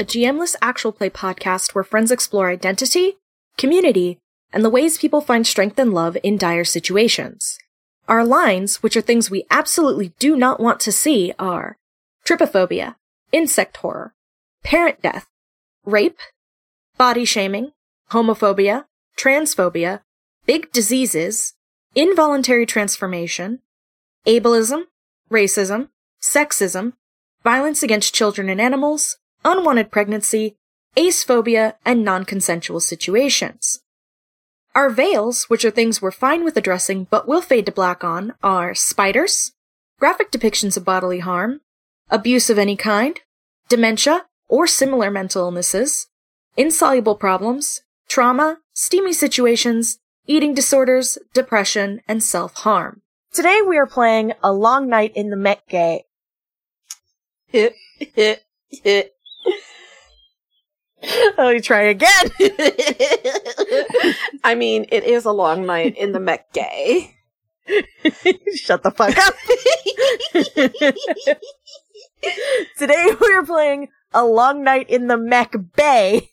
a GMless actual play podcast where friends explore identity, community, and the ways people find strength and love in dire situations. Our lines, which are things we absolutely do not want to see, are trypophobia, insect horror, parent death, rape, body shaming, homophobia, transphobia, big diseases, involuntary transformation, ableism, racism, sexism, violence against children and animals, unwanted pregnancy, acephobia, and non-consensual situations. Our veils, which are things we're fine with addressing but will fade to black on, are spiders, graphic depictions of bodily harm, abuse of any kind, dementia or similar mental illnesses, insoluble problems, trauma, steamy situations, eating disorders, depression, and self-harm. Today we are playing A Long Night in the Met Gay. Oh, you try again. I mean, it is a long night in the mech Gay. Shut the fuck up. Today we are playing A Long Night in the Mech Bay,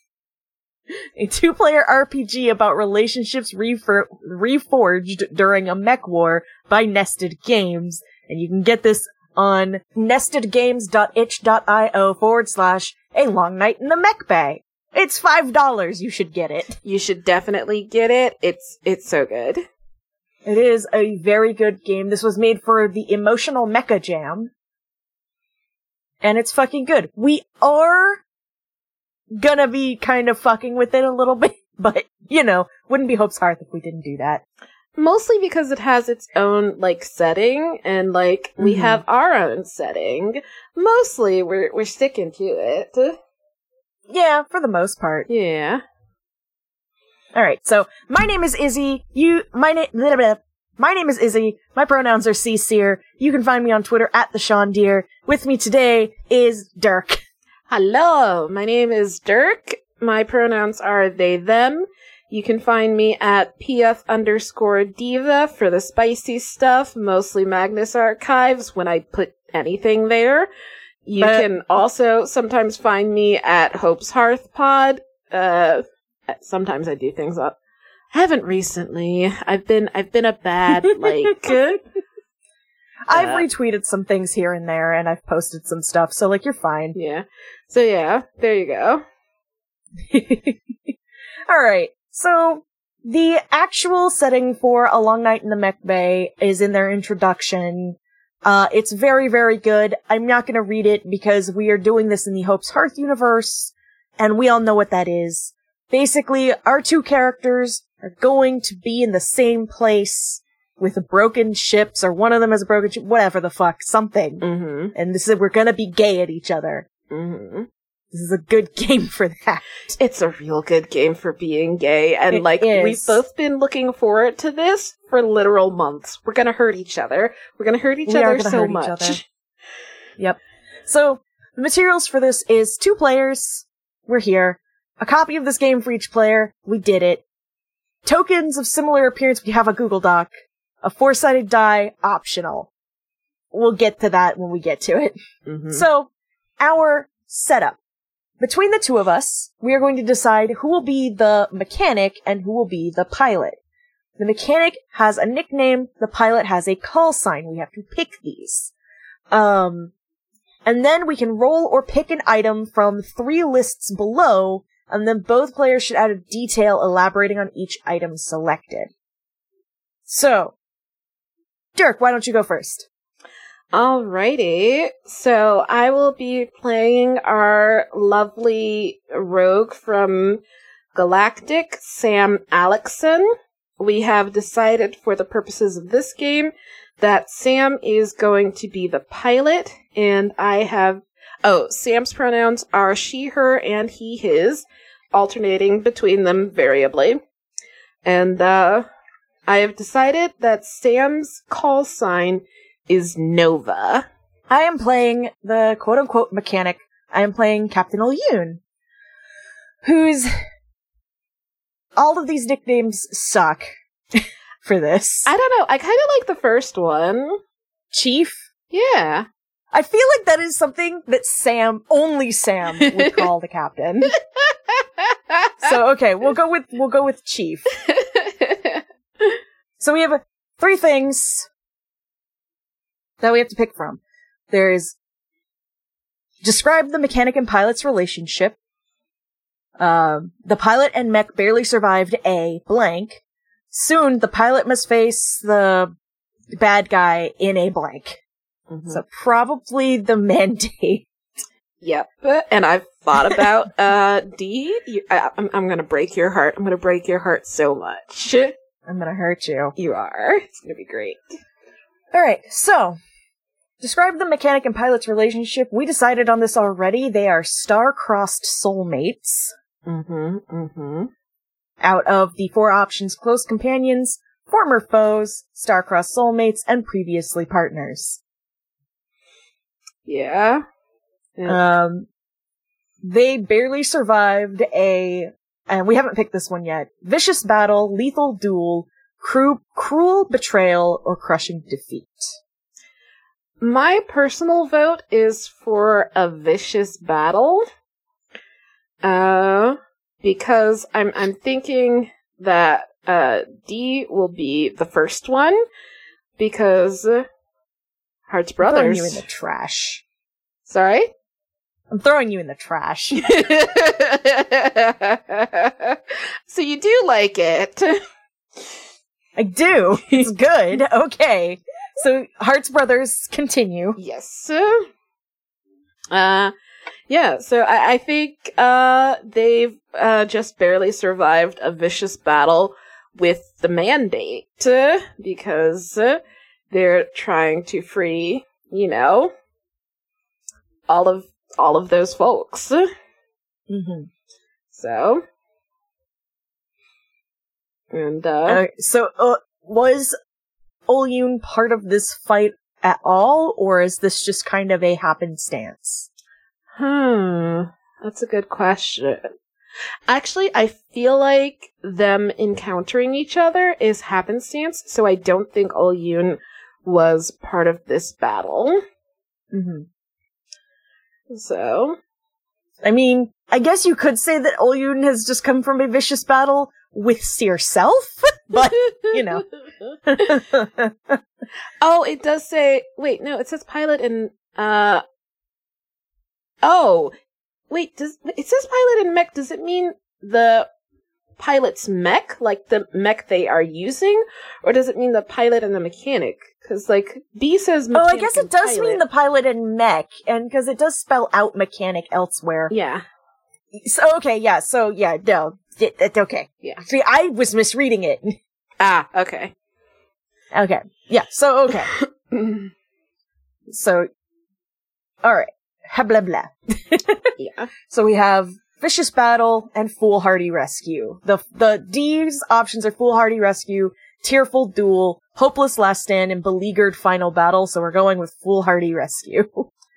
a two-player RPG about relationships refor- reforged during a mech war by Nested Games, and you can get this on nestedgames.itch.io forward slash A Long Night in the Mech Bay. It's five dollars. You should get it. You should definitely get it. It's it's so good. It is a very good game. This was made for the Emotional Mecha Jam. And it's fucking good. We are gonna be kind of fucking with it a little bit, but you know, wouldn't be Hope's Hearth if we didn't do that. Mostly because it has its own like setting and like we Mhm. have our own setting. Mostly we're we're sticking to it. Yeah, for the most part. Yeah. Alright, so my name is Izzy. You, my name, my name is Izzy. My pronouns are C-Seer. You can find me on Twitter at the Sean Deer. With me today is Dirk. Hello, my name is Dirk. My pronouns are they, them. You can find me at pf underscore diva for the spicy stuff, mostly Magnus Archives when I put anything there. You But- can also sometimes find me at Hope's Hearth Pod. Uh, sometimes I do things up. I haven't recently. I've been, I've been a bad, like, I've Uh, retweeted some things here and there, and I've posted some stuff, so like, you're fine. yeah. So yeah, there you go. All right. So the actual setting for A Long Night in the Mech Bay is in their introduction. Uh, it's very, very good. I'm not going to read it because we are doing this in the Hope's Hearth universe, and we all know what that is. Basically, our two characters are going to be in the same place with broken ships, or one of them has a broken ship, whatever the fuck, something. Mm-hmm. And this is, we're gonna be gay at each other. Mm-hmm. This is a good game for that. It's a real good game for being gay, and It like is. we've both been looking forward to this for literal months. We're gonna hurt each other. We're gonna hurt each We other so much. other. Yep. So, the materials for this is two players. We're here. A copy of this game for each player. We did it. Tokens of similar appearance. We have a Google Doc. A four-sided die. Optional. We'll get to that when we get to it. Mhm. So, our setup. Between the two of us, we are going to decide who will be the mechanic and who will be the pilot. The mechanic has a nickname, the pilot has a call sign. We have to pick these. Um, and then we can roll or pick an item from three lists below, and then both players should add a detail elaborating on each item selected. So, Dirk, why don't you go first? Alrighty. So I will be playing our lovely rogue from Galactic, Sam Alexson. We have decided for the purposes of this game that Sam is going to be the pilot, and I have. Oh, Sam's pronouns are she, her, and he, his, alternating between them variably. And, uh, I have decided that Sam's call sign is Nova. I am playing the quote unquote mechanic. I am playing Captain Ilyun, who's all of these nicknames suck for this. I don't know. I kind of like the first one. Chief, Yeah. I feel like that is something that Sam, only Sam, would call the captain. So okay, we'll go with we'll go with chief. So we have three things that we have to pick from. There's describe the mechanic and pilot's relationship. Um, the pilot and mech barely survived a blank. Soon, the pilot must face the bad guy in a blank. Mhm. So probably the mandate. Yep. And I've thought about uh D. You, I, I'm I'm gonna break your heart. I'm gonna break your heart so much. I'm gonna hurt you. You are. It's gonna be great. All right, so describe the mechanic and pilot's relationship. We decided on this already. They are star-crossed soulmates. Mm-hmm. Mm-hmm. Out of the four options, close companions, former foes, star-crossed soulmates, and previously partners. Yeah. Yeah. Um, they barely survived a, and we haven't picked this one yet, vicious battle, lethal duel, cru- cruel betrayal, or crushing defeat. My personal vote is for a vicious battle. Uh, because I'm I'm thinking that uh D will be the first one because uh, Hearts I'm throwing you in the trash. Sorry. I'm throwing you in the trash. so you do like it. I do. It's good. Okay. So Hearts Brothers continue. Yes. Uh, yeah, so I, I think uh, they've uh, just barely survived a vicious battle with the mandate uh, because uh, they're trying to free, you know, all of all of those folks. Mm-hmm. So, and uh, Uh, so uh, was Olyun part of this fight at all, or is this just kind of a happenstance? Hmm, that's a good question. Actually, I feel like them encountering each other is happenstance, so I don't think Olyun was part of this battle. Mm-hmm. So, I mean, I guess you could say that Olyun has just come from a vicious battle with Seer Self, but you know. oh, it does say. Wait, no, it says pilot and uh. Oh, wait. Does it says pilot and mech? Does it mean the pilot's mech, like the mech they are using, or does it mean the pilot and the mechanic? Because like B says. oh, I guess it does pilot. mean the pilot and mech, and because it does spell out mechanic elsewhere. Yeah. So okay, yeah. So yeah, no, it, it- okay. Yeah. See, I was misreading it. Ah. Okay. Okay, yeah. So okay, so all right, ha blah blah. yeah. So we have vicious battle and foolhardy rescue. The the D's options are foolhardy rescue, tearful duel, hopeless last stand, and beleaguered final battle. So we're going with foolhardy rescue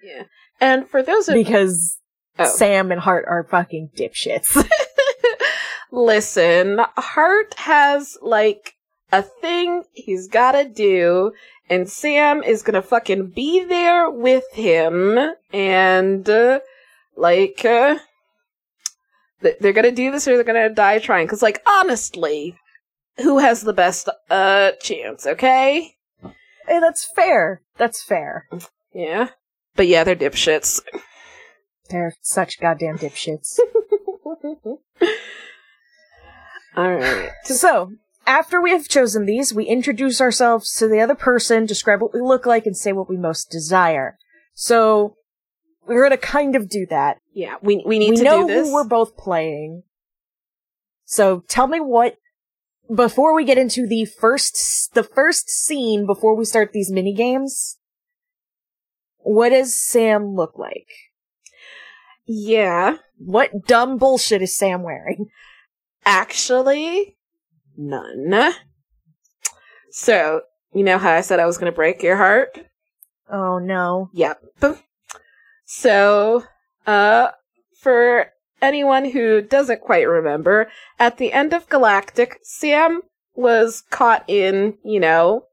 Yeah. And for those of because Oh. Sam and Hart are fucking dipshits. Listen, Hart has like a thing he's gotta do, and Sam is gonna fucking be there with him, and uh, like, uh, they're gonna do this or they're gonna die trying. Cause like, honestly, who has the best uh chance? Okay, hey, that's fair. That's fair. yeah, but yeah, they're dipshits. They're such goddamn dipshits. All right. So, after we have chosen these, we introduce ourselves to the other person, describe what we look like, and say what we most desire. So, we're gonna kind of do that. Yeah, we we need we to know do this. who we're both playing. So, tell me what, before we get into the first, the first scene before we start these mini games, what does Sam look like? yeah, What dumb bullshit is Sam wearing? Actually, none. So, you know how I said I was going to break your heart? Oh no. Yep. So, uh, for anyone who doesn't quite remember, at the end of Galactic, Sam was caught in, you know,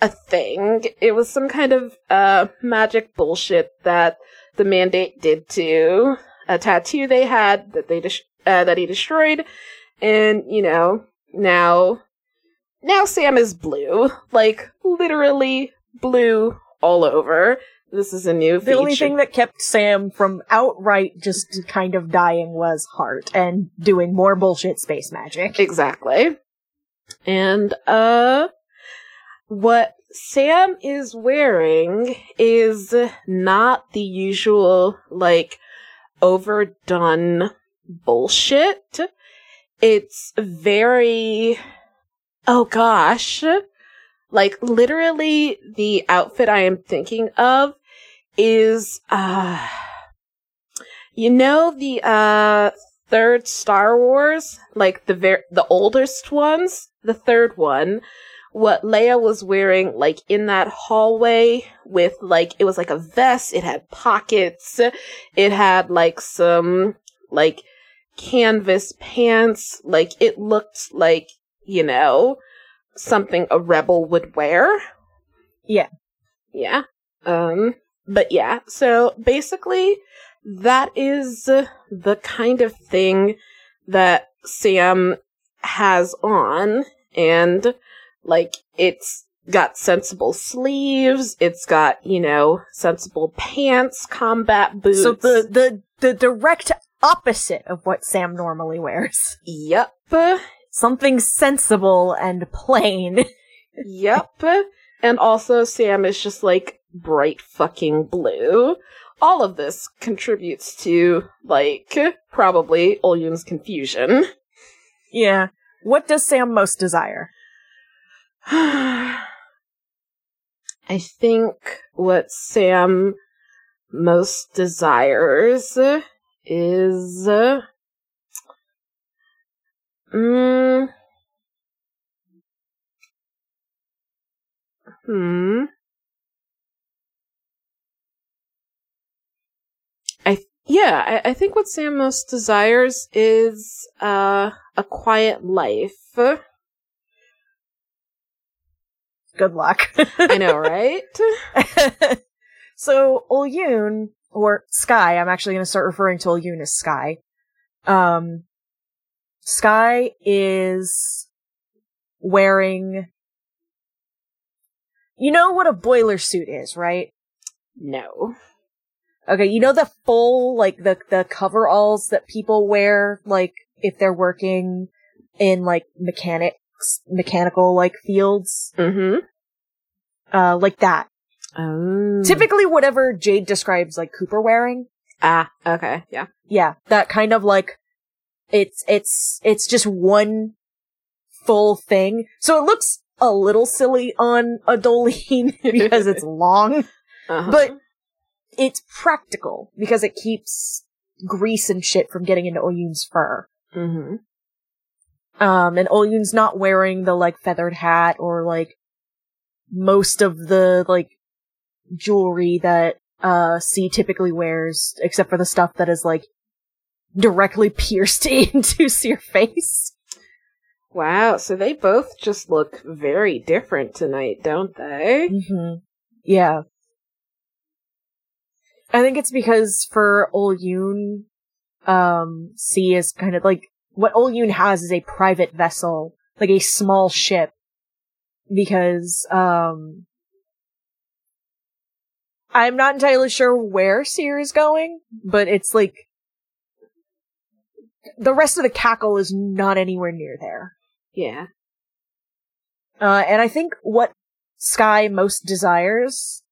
a thing. It was some kind of uh magic bullshit that the mandate did to a tattoo they had that they dis- uh, that he destroyed, and you know now now Sam is blue, like literally blue all over. This is a new The feature. only thing that kept Sam from outright just kind of dying was Hart and doing more bullshit space magic. Exactly. And, uh, what Sam is wearing is not the usual, like, overdone bullshit. It's very, oh gosh, like, literally, the outfit I am thinking of is, uh, you know, the, uh, third Star Wars, like the ver- the oldest ones, the third one, what Leia was wearing, like in that hallway with like it was like a vest, it had pockets, it had like some like canvas pants, like it looked like you know something a rebel would wear. Yeah. Yeah. Um. But yeah. So basically, that is the kind of thing that Sam has on and like it's got sensible sleeves, it's got, you know, sensible pants, combat boots. So the, the, the direct opposite of what Sam normally wears. Yep. Something sensible and plain. Yep. And also Sam is just like bright fucking blue. All of this contributes to, like, probably Olyun's confusion. yeah. What does Sam most desire? I think what Sam most desires is. Uh, mm, hmm. I yeah, I, I think what Sam most desires is uh, a quiet life. Good luck. I know, right? so Olyun, or Sky, I'm actually going to start referring to Olyun as Sky. Um, Sky is wearing. You know what a boiler suit is, right? No. Okay, you know the full, like, the, the coveralls that people wear, like, if they're working in, like, mechanics, mechanical, like, fields? Mm-hmm. Uh, like that. Oh. Typically whatever Jade describes, like, Cooper wearing. Ah, okay, yeah. Yeah, that kind of, like, it's, it's, it's just one full thing. So it looks a little silly on a Dolene because it's long. Uh-huh. But it's practical because it keeps grease and shit from getting into Oyun's fur. mm-hmm. Um, and Oyun's not wearing the like feathered hat or like most of the like jewelry that uh C typically wears, except for the stuff that is like directly pierced into your face. Wow, so they both just look very different tonight, don't they? Mm-hmm. Yeah. I think it's because for Olyun, um, C is kind of like, what Olyun has is a private vessel, like a small ship, because, um, I'm not entirely sure where Seer is going, but it's like, the rest of the cackle is not anywhere near there. Yeah. Uh, and I think what Sky most desires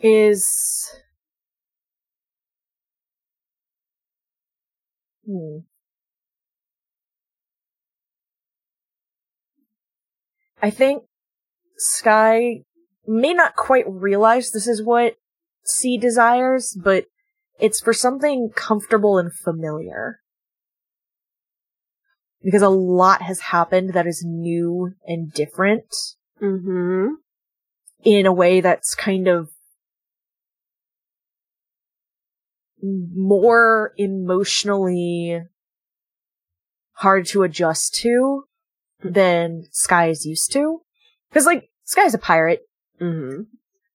is. Hmm. I think Sky may not quite realize this is what C desires, but it's for something comfortable and familiar because a lot has happened that is new and different Mm-hmm. in a way that's kind of more emotionally hard to adjust to than Sky is used to. Cause like, Sky's a pirate. Mm-hmm.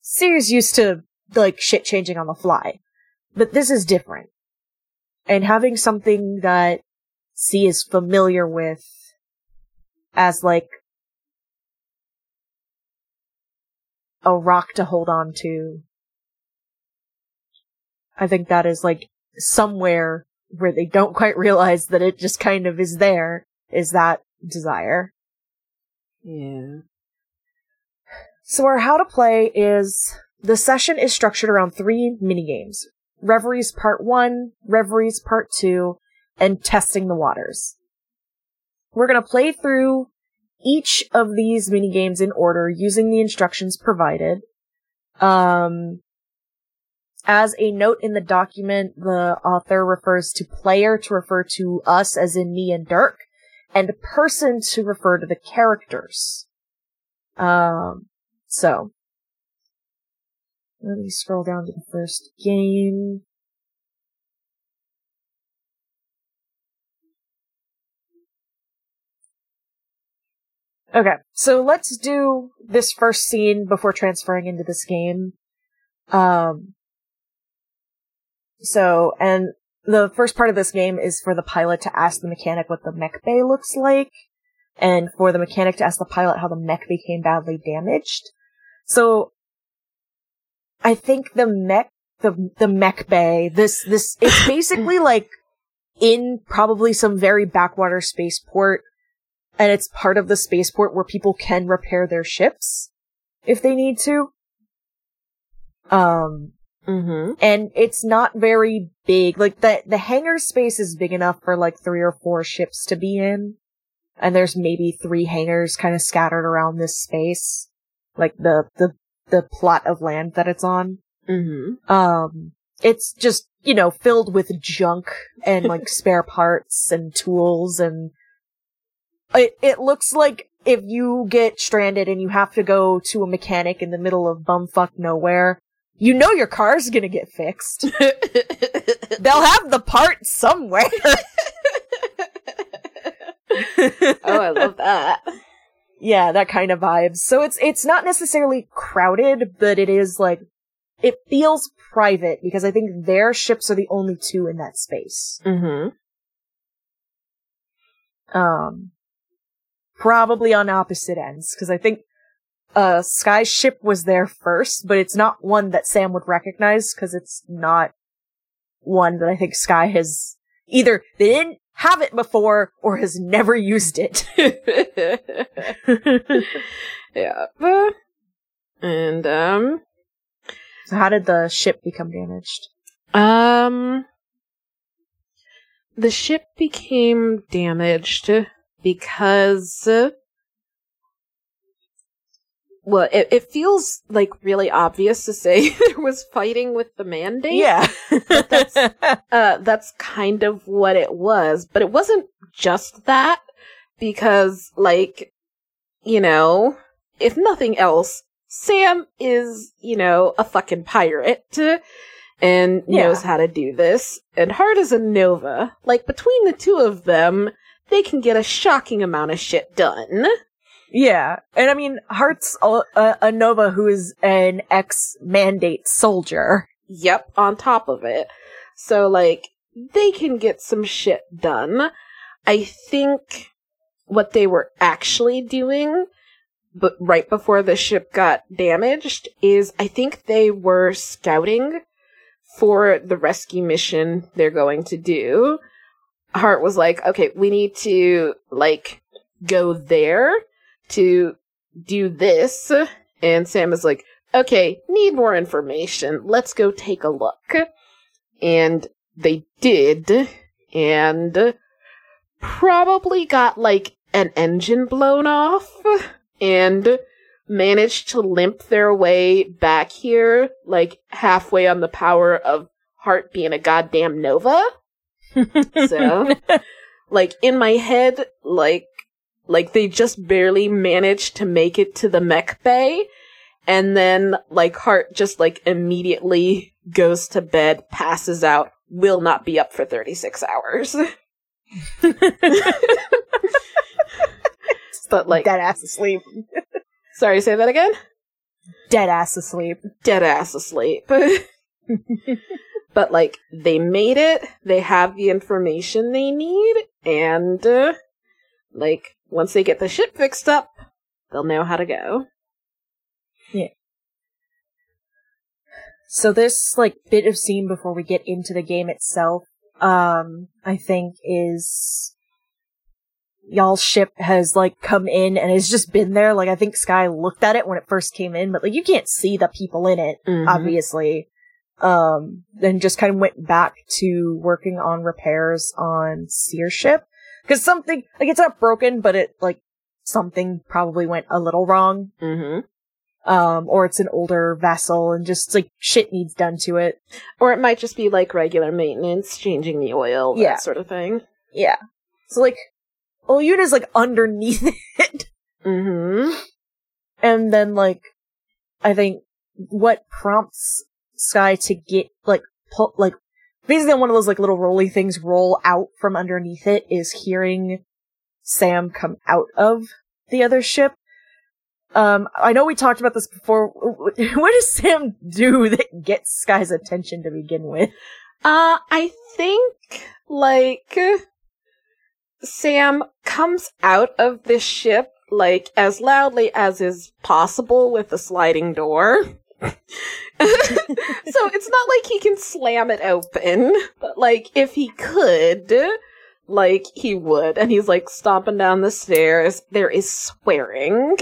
Seer's used to, like, shit changing on the fly. But this is different. And having something that C is familiar with as, like, a rock to hold on to. I think that is, like, somewhere where they don't quite realize that it just kind of is there, is that desire. Yeah. So our how to play is the session is structured around three mini games: Reveries part one, Reveries part two, and testing the waters. We're gonna play through each of these mini games in order using the instructions provided. Um, as a note in the document, the author refers to player to refer to us as in me and Dirk, and person to refer to the characters. Um, so. Let me scroll down to the first game. Okay, so let's do this first scene before transferring into this game. Um, so, and the first part of this game is for the pilot to ask the mechanic what the mech bay looks like, and for the mechanic to ask the pilot how the mech became badly damaged. So, I think the mech, the, the mech bay, this, this, it's basically like in probably some very backwater spaceport, and it's part of the spaceport where people can repair their ships if they need to. Um, Mm-hmm. and it's not very big. Like the the hangar space is big enough for like three or four ships to be in, and there's maybe three hangars kind of scattered around this space, like the the the plot of land that it's on. Mm-hmm. Um, it's just you know filled with junk and like spare parts and tools, and it it looks like if you get stranded and you have to go to a mechanic in the middle of bumfuck nowhere. You know your car's gonna get fixed. They'll have the part somewhere. oh, I love that. yeah, that kind of vibes. So it's it's not necessarily crowded, but it is like it feels private because I think their ships are the only two in that space. Mm-hmm. Um probably on opposite ends because I think uh Sky's ship was there first, but it's not one that Sam would recognize because it's not one that I think Sky has either they didn't have it before or has never used it. yeah. And um so how did the ship become damaged? um the ship became damaged because well, it, it feels like really obvious to say there was fighting with the mandate. Yeah. that's- uh, that's kind of what it was, but it wasn't just that because, like, you know, if nothing else, Sam is, you know, a fucking pirate and Yeah. knows how to do this, and Hart is a Nova. Like, between the two of them, they can get a shocking amount of shit done. Yeah, and I mean, Hart's a, a, Nova who is an ex-mandate soldier. Yep, on top of it. So, like, they can get some shit done. I think what they were actually doing, but right before the ship got damaged, is I think they were scouting for the rescue mission they're going to do. Hart was like, okay, we need to, like, go there to do this. And Sam is like, okay, need more information. Let's go take a look. And they did, and probably got like an engine blown off, and managed to limp their way back here, like halfway on the power of Hart being a goddamn Nova. So, like in my head, like like they just barely managed to make it to the mech bay, and then like Hart just like immediately goes to bed, passes out, will not be up for thirty six hours. but like dead ass asleep. sorry, say that again. Dead ass asleep. Dead ass asleep. but like they made it. They have the information they need, and uh, like once they get the ship fixed up, they'll know how to go. Yeah. So this like bit of scene before we get into the game itself, um, I think is y'all's ship has like come in and has just been there. Like I think Sky looked at it when it first came in, but like you can't see the people in it, Mhm. obviously. Um, then just kind of went back to working on repairs on Sear's ship. Cause something, like it's not broken, but it like something probably went a little wrong. Mm-hmm. Um, or it's an older vessel and just like shit needs done to it. Or it might just be like regular maintenance, changing the oil, that Yeah. sort of thing. Yeah. So like, Olyuna's like underneath it. Mm-hmm. And then like, I think what prompts Sky to get like, pull, like, basically one of those like little rolly things roll out from underneath it is hearing Sam come out of the other ship. Um, I know we talked about this before. What does Sam do that gets Sky's attention to begin with? Uh, I think, like, Sam comes out of this ship, like, as loudly as is possible with the sliding door. so it's not like he can slam it open, but like, if he could, like, he would. And he's like stomping down the stairs. There is swearing.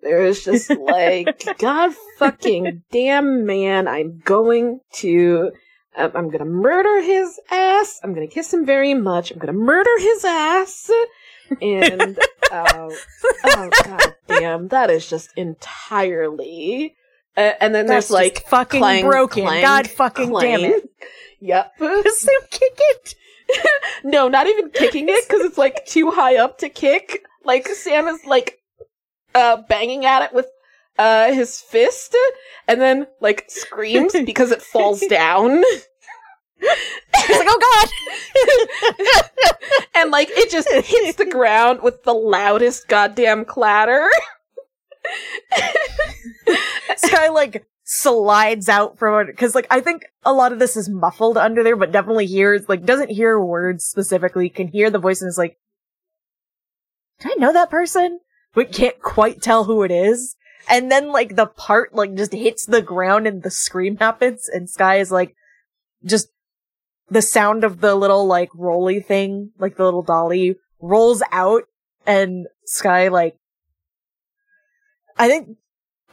There is just like, God fucking damn man, I'm going to um, I'm gonna murder his ass. I'm gonna kiss him very much. I'm gonna murder his ass. And uh, oh god damn, that is just entirely. Uh, and then That's there's like fucking clang, broken. clang, God fucking damn it. Yep. Sam kick it? no, not even kicking it because it's like too high up to kick. Like Sam is like uh banging at it with uh his fist and then like screams because it falls down. He's like, oh god! and like it just hits the ground with the loudest goddamn clatter. Sky like slides out from it because like I think a lot of this is muffled under there, but definitely hears like doesn't hear words specifically, can hear the voice and is like, "Do I know that person?" But can't quite tell who it is. And then like the part like just hits the ground and the scream happens, and Sky is like, just the sound of the little like rolly thing, like the little dolly rolls out, and Sky like I think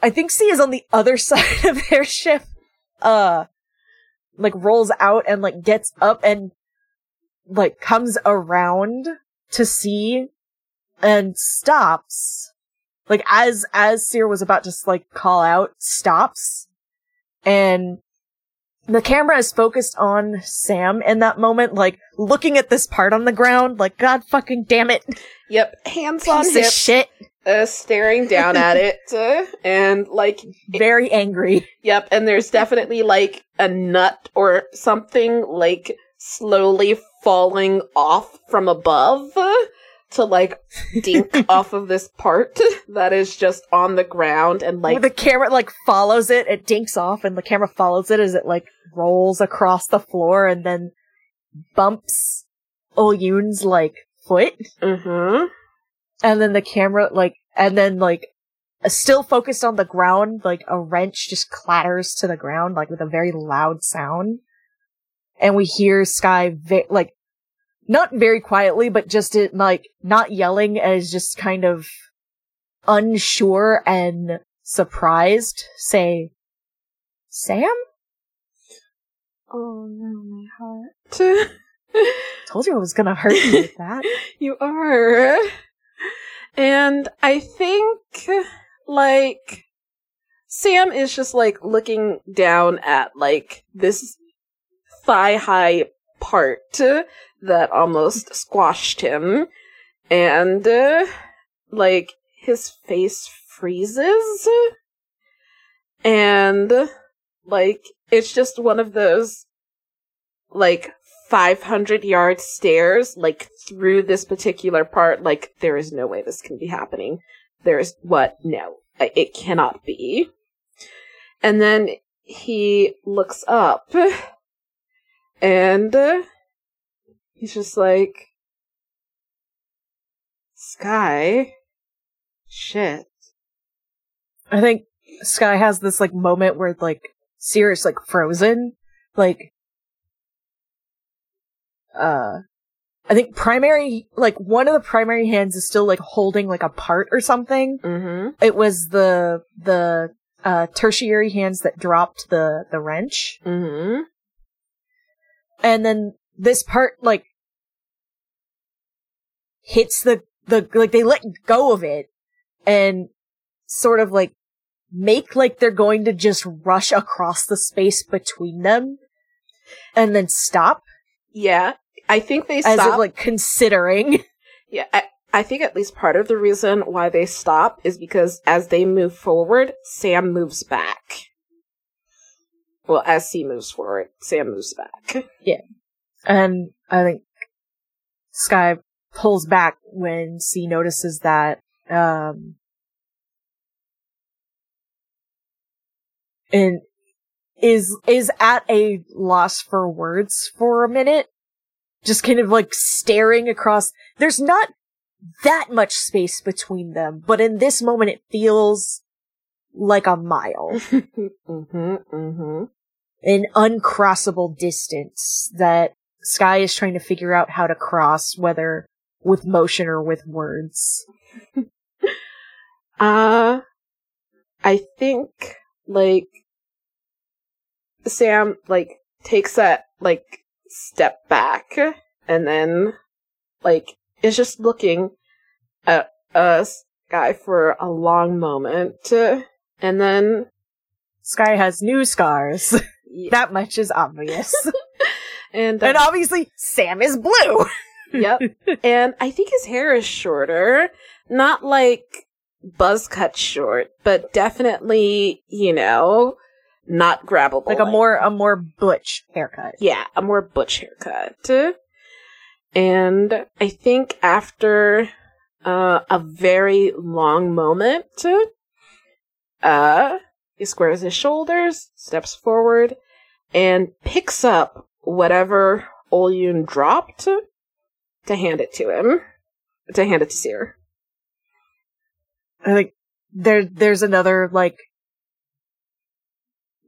I think C is on the other side of their ship. Uh like rolls out and like gets up and like comes around to see and stops. Like as as Seer was about to like call out, stops. And the camera is focused on Sam in that moment, like looking at this part on the ground, like God fucking damn it, Yep, hands on piece hip, shit. uh, staring down at it, uh, and like, Very angry. yep, and there's definitely like a nut or something like slowly falling off from above to like dink off of this part that is just on the ground and like the camera like follows it, it dinks off, and the camera follows it as it like rolls across the floor and then bumps Olyun's like foot, mm-hmm. and then the camera like, and then like, uh, still focused on the ground, like a wrench just clatters to the ground like with a very loud sound, and we hear Sky ve- like, not very quietly, but just it, like not yelling as just kind of unsure and surprised say, Sam? Oh no, my heart. Told you I was gonna hurt you with that. You are. And I think, like, Sam is just, like, looking down at, like, this thigh high part that almost squashed him. And, uh, like, his face freezes. And, like, it's just one of those, like, 500 yard stairs, like through this particular part, like, there is no way this can be happening. There's what? No, it cannot be. And then he looks up and uh, he's just like, Sky, shit. I think Sky has this like moment where like Seer's like frozen, like uh I think primary like one of the primary hands is still like holding like a part or something. Mm-hmm. It was the the uh tertiary hands that dropped the the wrench. Mm-hmm. And then this part like hits the the like they let go of it and sort of like make like they're going to just rush across the space between them and then stop Yeah, I think they as stop. if like considering yeah, I, I think at least part of the reason why they stop is because as they move forward, Sam moves back. Well, as C moves forward, Sam moves back. Yeah. And I think Sky pulls back when C notices that um and is is at a loss for words for a minute just kind of like staring across there's not that much space between them but in this moment it feels like a mile mm-hmm, mm-hmm. An uncrossable distance that Sky is trying to figure out how to cross, whether with motion or with words. Uh, I think, like, Sam, like, takes that, like, step back and then, like, is just looking at us guy for a long moment. And then, Sky has new scars. yeah, that much is obvious. and, and obviously, Sam is blue. yep. And I think his hair is shorter. Not like buzz cut short, but definitely, you know, not grabbable. like a more, a more butch haircut. yeah, a more butch haircut. And I think after uh, a very long moment, uh, he squares his shoulders, steps forward, and picks up whatever Olyun dropped to hand it to him. To hand it to Seer. I think there, there's another, like,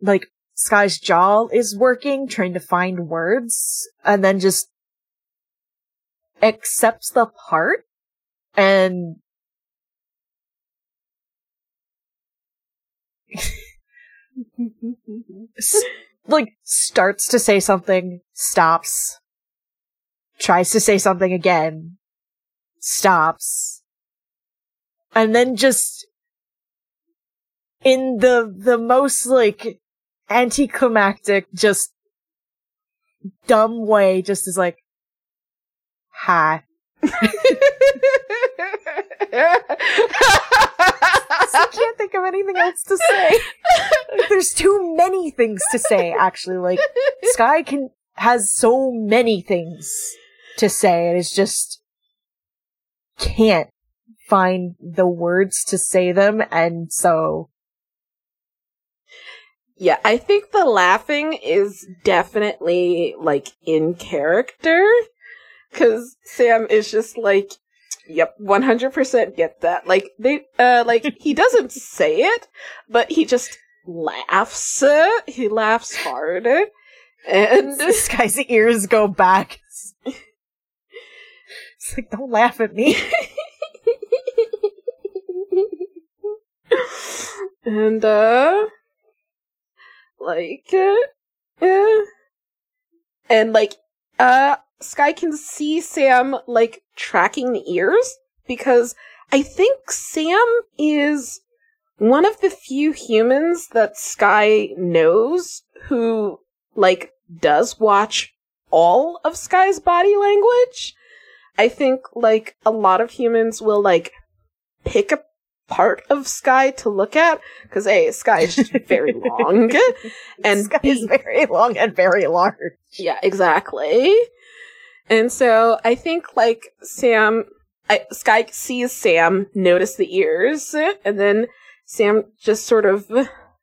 like, Sky's jaw is working, trying to find words, and then just accepts the part and s- like starts to say something, stops, tries to say something again, stops, and then just in the the most like anticlimactic, just dumb way, just is like, "Hi." I can't think of anything else to say. There's too many things to say, actually. Like, Sky can, has so many things to say, and it's just can't find the words to say them, and so, Yeah, I think the laughing is definitely like in character cuz Sam is just like yep, 100% get that. Like they uh like he doesn't say it, but he just laughs. He laughs hard. And this guy's ears go back. It's like, don't laugh at me. and uh like uh, yeah. and like uh Sky can see Sam like tracking the ears because I think Sam is one of the few humans that Sky knows who like does watch all of Sky's body language. I think like a lot of humans will like pick part of Sky to look at because a Sky is just very long, and Sky is very long and very large. yeah, exactly. And so I think like Sam, I, Sky sees Sam notice the ears, and then Sam just sort of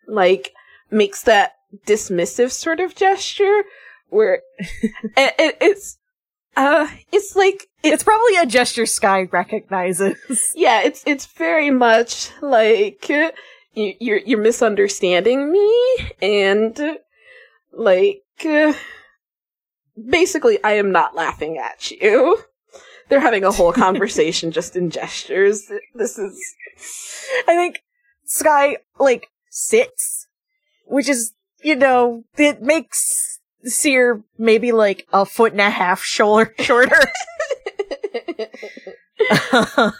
like makes that dismissive sort of gesture where it, it, it's uh it's like It's probably a gesture Sky recognizes. yeah it's it's very much like uh, you, you're you're misunderstanding me and uh, like uh, basically I am not laughing at you. They're having a whole conversation just in gestures. This is I think Sky like sits, which is you know it makes Seer maybe like a foot and a half shorter. shorter.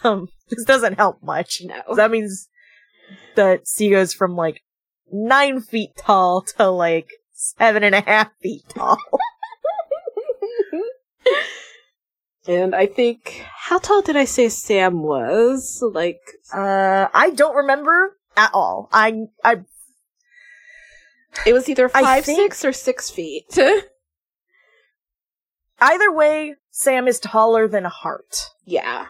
um, this doesn't help much. no. That means that C goes from like nine feet tall to like seven and a half feet tall. and I think how tall did I say Sam was? Like Uh, I don't remember at all. I I it was either five six or six feet. either way, Sam is taller than a heart. Yeah.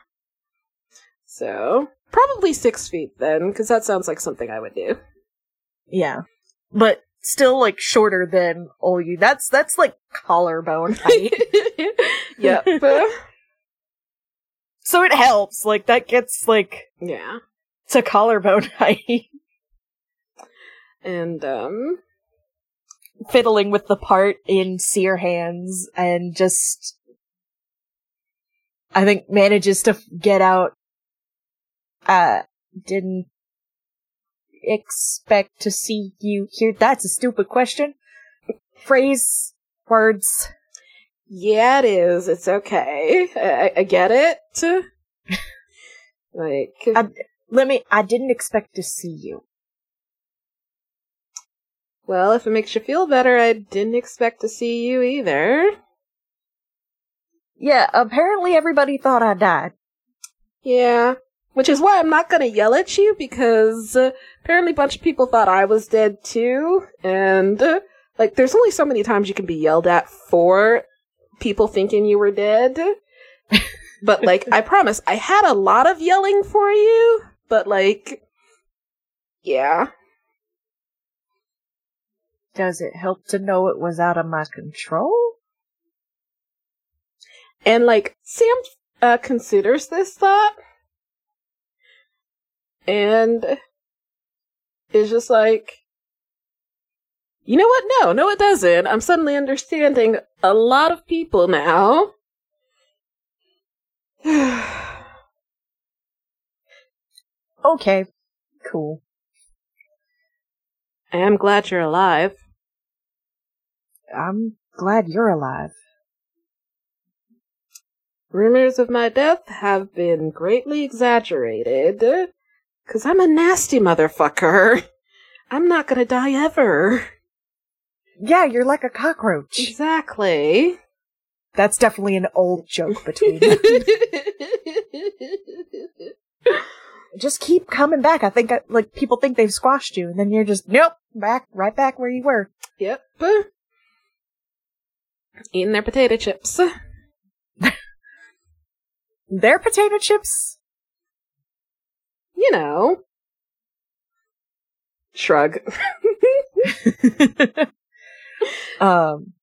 So, probably six feet then, because that sounds like something I would do. Yeah, but still like shorter than all you. That's that's like collarbone height. yep. so it helps. Like that gets like yeah. to collarbone height. And, um, Fiddling with the part in Seer hands and just, I think manages to get out. Uh, didn't expect to see you here. That's a stupid question. Phrase, words. yeah, it is. It's okay. I, I- get it. like, I- Let me, I didn't expect to see you. Well, if it makes you feel better, I didn't expect to see you either. Yeah, apparently everybody thought I died. Yeah. Which is why I'm not gonna yell at you because uh, apparently a bunch of people thought I was dead too. And, uh, like, there's only so many times you can be yelled at for people thinking you were dead. but, like, I promise, I had a lot of yelling for you, but, like, yeah. Does it help to know it was out of my control? And, like, Sam uh, considers this thought. And is just like, you know what? No, no, it doesn't. I'm suddenly understanding a lot of people now. Okay, cool. I am glad you're alive. I'm glad you're alive. Rumors of my death have been greatly exaggerated. Cause I'm a nasty motherfucker. I'm not gonna die ever. Yeah, you're like a cockroach. Exactly. That's definitely an old joke between them. just keep coming back. I think, like, people think they've squashed you, and then you're just, nope, back, right back where you were. Yep. Eating their potato chips. Their potato chips? You know. Shrug. um,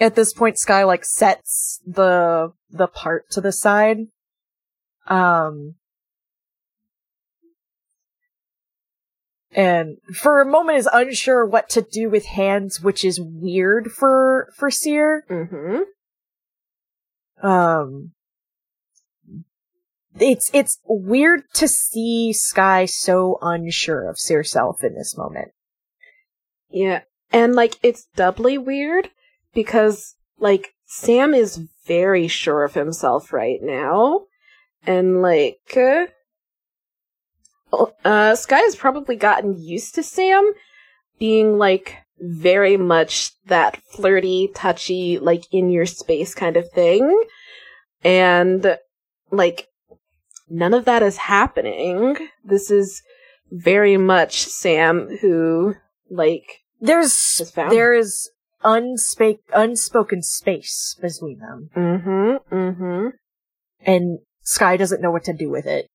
at this point, Sky, like, sets the, the part to the side. Um, and for a moment is unsure what to do with hands, which is weird for, for Seer. mm-hmm. Um, it's, it's weird to see Sky so unsure of herself in this moment. Yeah. And like it's doubly weird because like Sam is very sure of himself right now. And like uh, uh Sky has probably gotten used to Sam being like very much that flirty, touchy, like in your space kind of thing. And like none of that is happening. This is very much Sam who, like, There's there is unspake unspoken space between them, Mm-hmm. Mm-hmm. and Sky doesn't know what to do with it.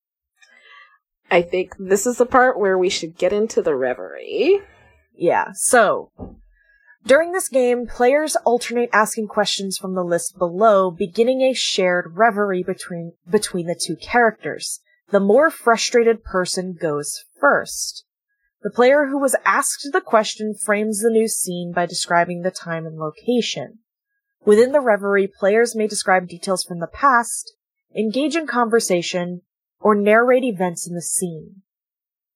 I think this is the part where we should get into the reverie. Yeah. So, during this game, players alternate asking questions from the list below, beginning a shared reverie between between the two characters. The more frustrated person goes first. The player who was asked the question frames the new scene by describing the time and location. Within the reverie, players may describe details from the past, engage in conversation, or narrate events in the scene.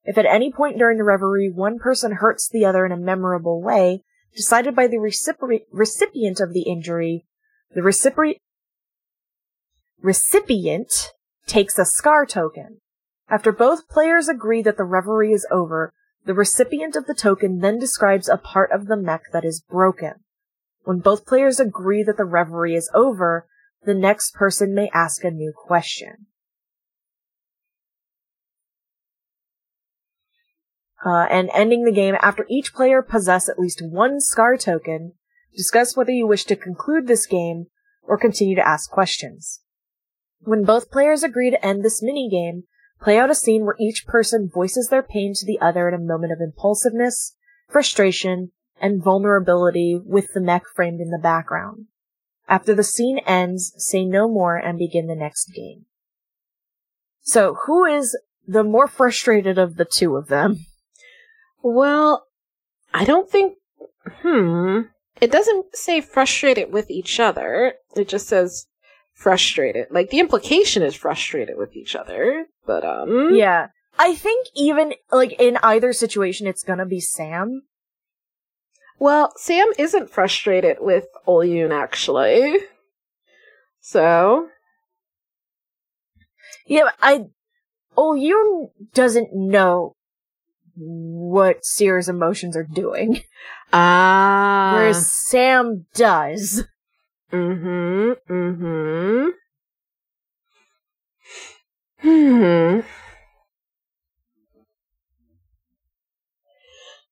If at any point during the reverie one person hurts the other in a memorable way, decided by the recipri- recipient of the injury, the recipri- recipient takes a scar token. After both players agree that the reverie is over, the recipient of the token then describes a part of the mech that is broken. When both players agree that the reverie is over, the next person may ask a new question. Uh, and ending the game after each player possess at least one scar token, discuss whether you wish to conclude this game or continue to ask questions. When both players agree to end this mini game, play out a scene where each person voices their pain to the other in a moment of impulsiveness, frustration, and vulnerability with the mech framed in the background. After the scene ends, say no more and begin the next game. So, who is the more frustrated of the two of them? Well, I don't think. Hmm. It doesn't say frustrated with each other. It just says frustrated. Like the implication is frustrated with each other, but um. Yeah. I think even, like, in either situation, it's gonna be Sam. Well, Sam isn't frustrated with Olyun actually. So Yeah, I, you doesn't know what Seer's emotions are doing, ah. whereas Sam does. Mm-hmm. Mm-hmm. Hmm.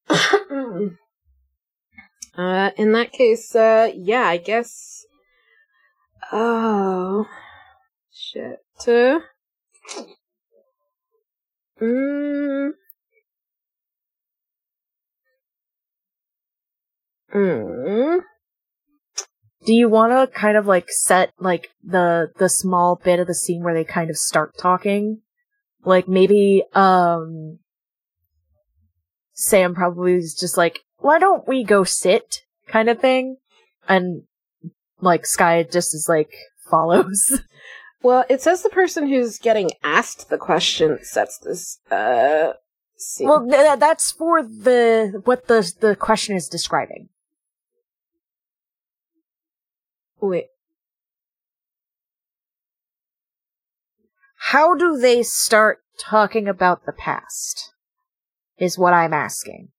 uh, in that case, uh, yeah, I guess. Oh, shit. Uh, mm. Mm. Do you want to kind of like set like the the small bit of the scene where they kind of start talking? Like maybe um Sam probably is just like, "Why don't we go sit?" kind of thing. And like Sky just is like follows. Well, it says the person who's getting asked the question sets this, uh, scene. well, th- that's for the what the the question is describing. Wait. How do they start talking about the past? Is what I'm asking.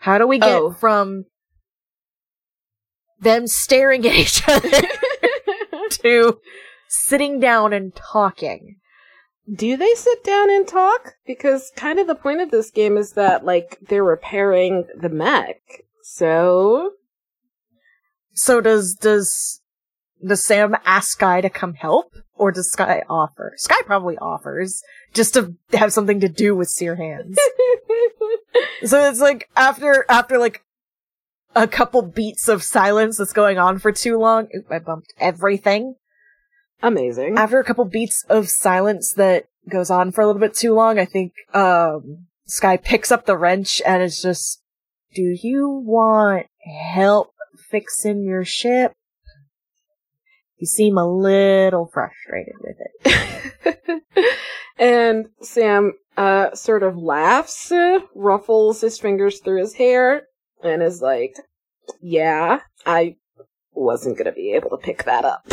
How do we get Oh. from them staring at each other to sitting down and talking? Do they sit down and talk? Because kind of the point of this game is that, like, they're repairing the mech. So, So does does does Sam ask Sky to come help, or does Sky offer? Sky probably offers just to have something to do with Seer Hands. so it's like after after like a couple beats of silence that's going on for too long. Oop, I bumped everything. amazing. After a couple beats of silence that goes on for a little bit too long, I think um Sky picks up the wrench and is just, "Do you want help fixing your ship?" You seem a little frustrated with it. and Sam, uh, sort of laughs, ruffles his fingers through his hair, and is like, yeah, I wasn't gonna be able to pick that up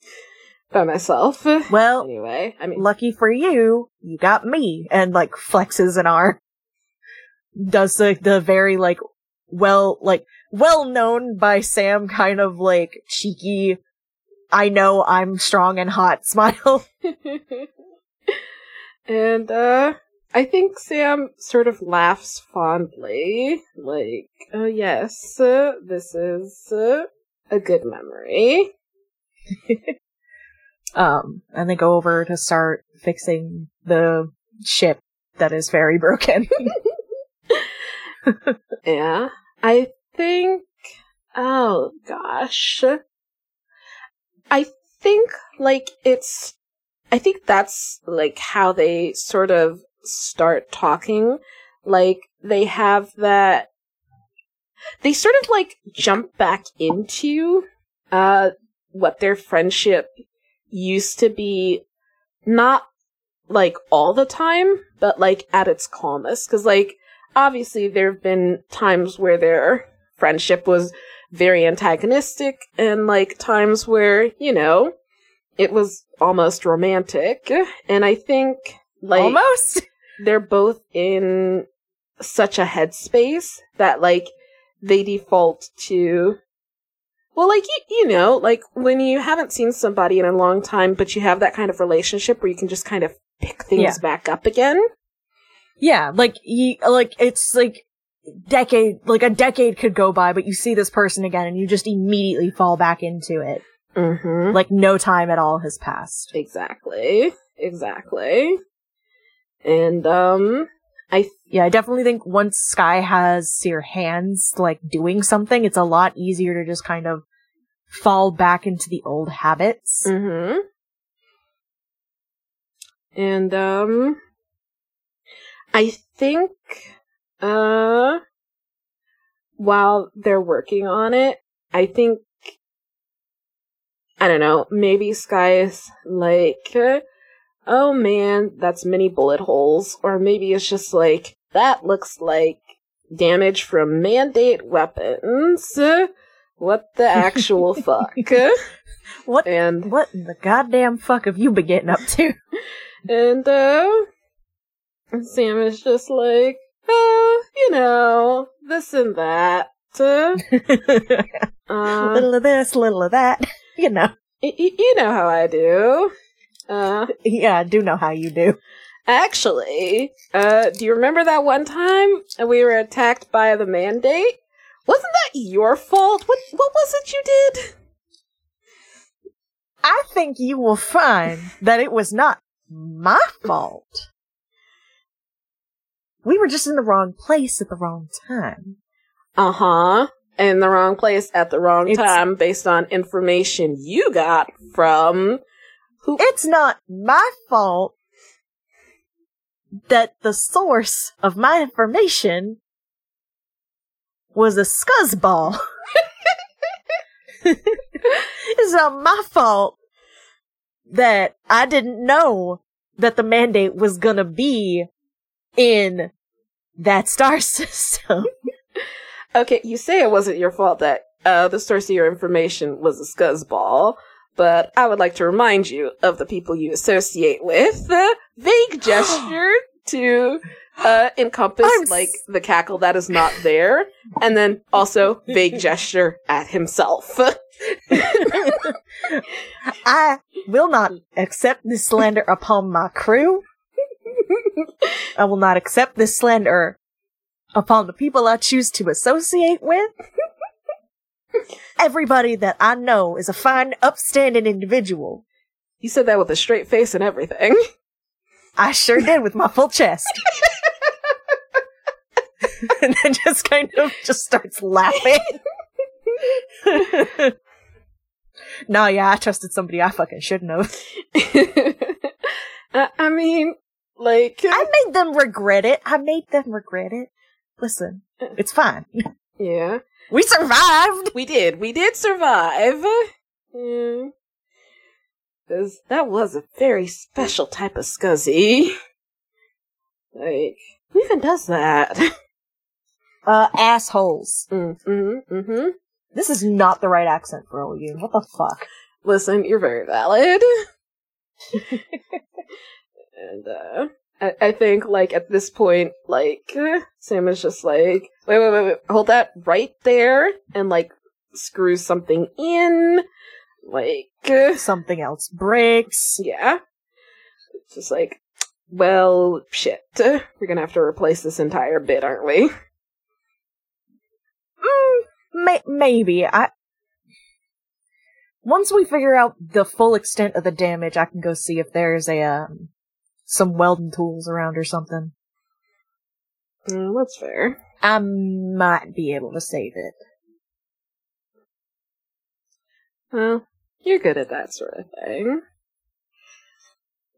by myself. Well, Anyway, I mean, lucky for you, you got me, and like flexes an arm. Does the the very like well like well known by Sam kind of like cheeky I know I'm strong and hot smile. and uh I think Sam sort of laughs fondly, like, "Oh yes, uh, this is uh, a good memory." Um, and they go over to start fixing the ship that is very broken. Yeah. I think oh gosh. I think like it's I think that's like how they sort of start talking. Like they have that they sort of like jump back into uh what their friendship used to be not like all the time, but like at its calmest. Cause like obviously there have been times where their friendship was very antagonistic and like times where, you know, it was almost romantic. And I think like Almost? they're both in such a headspace that like they default to well like you, you know like when you haven't seen somebody in a long time but you have that kind of relationship where you can just kind of pick things Yeah. back up again Yeah, like you, like it's like decade, like a decade could go by, but you see this person again and you just immediately fall back into it. mm-hmm Like no time at all has passed. exactly exactly and um i th- Yeah, I definitely think once Sky has your hands like doing something, it's a lot easier to just kind of fall back into the old habits. Mm-hmm. And um I think uh while they're working on it, I think I don't know, maybe Sky's like uh, oh man, that's many bullet holes or maybe it's just like that looks like damage from mandate weapons. What the actual fuck? What And what in the goddamn fuck have you been getting up to? And, uh, Sam is just like, you know, this and that. Uh, little of this, little of that. You know. y- y- you know how I do. Uh, Yeah, I do know how you do. actually, uh, do you remember that one time we were attacked by the mandate? Wasn't that your fault? What, what was it you did? I think you will find that it was not my fault. We were just in the wrong place at the wrong time. Uh huh. In the wrong place at the wrong It's- time based on information you got from who It's not my fault that the source of my information was a scuzzball. it's not my fault that I didn't know that the mandate was gonna be in that star system. Okay, you say it wasn't your fault that uh, the source of your information was a scuzzball, but I would like to remind you of the people you associate with. The vague gesture to uh, encompass I'm like the cackle that is not there, and then also vague gesture at himself. I will not accept this slander upon my crew. I will not accept this slander upon the people I choose to associate with. Everybody that I know is a fine, upstanding individual. you said that with a straight face and everything. I sure did with my full chest. and then just kind of just starts laughing. no, yeah, I trusted somebody I fucking shouldn't have. I I mean, like, I made them regret it. I made them regret it. Listen, it's fine. yeah. We survived. We did. We did survive. Yeah. 'Cause that was a very special type of scuzzy. Like, who even does that? Uh, assholes. mm-hmm, mm-hmm. This is not the right accent for all you. What the fuck? Listen, you're very valid. and, uh, I, I think, like, at this point, like, Sam is just like, wait, wait, wait, wait, hold that right there, and, like, screws something in. Like, Something else breaks. Yeah. It's just like, well, shit. We're gonna have to replace this entire bit, aren't we? Mm, may- maybe. I. Once we figure out the full extent of the damage, I can go see if there's a um, some welding tools around or something. Mm, that's fair. I might be able to save it. Well, you're good at that sort of thing.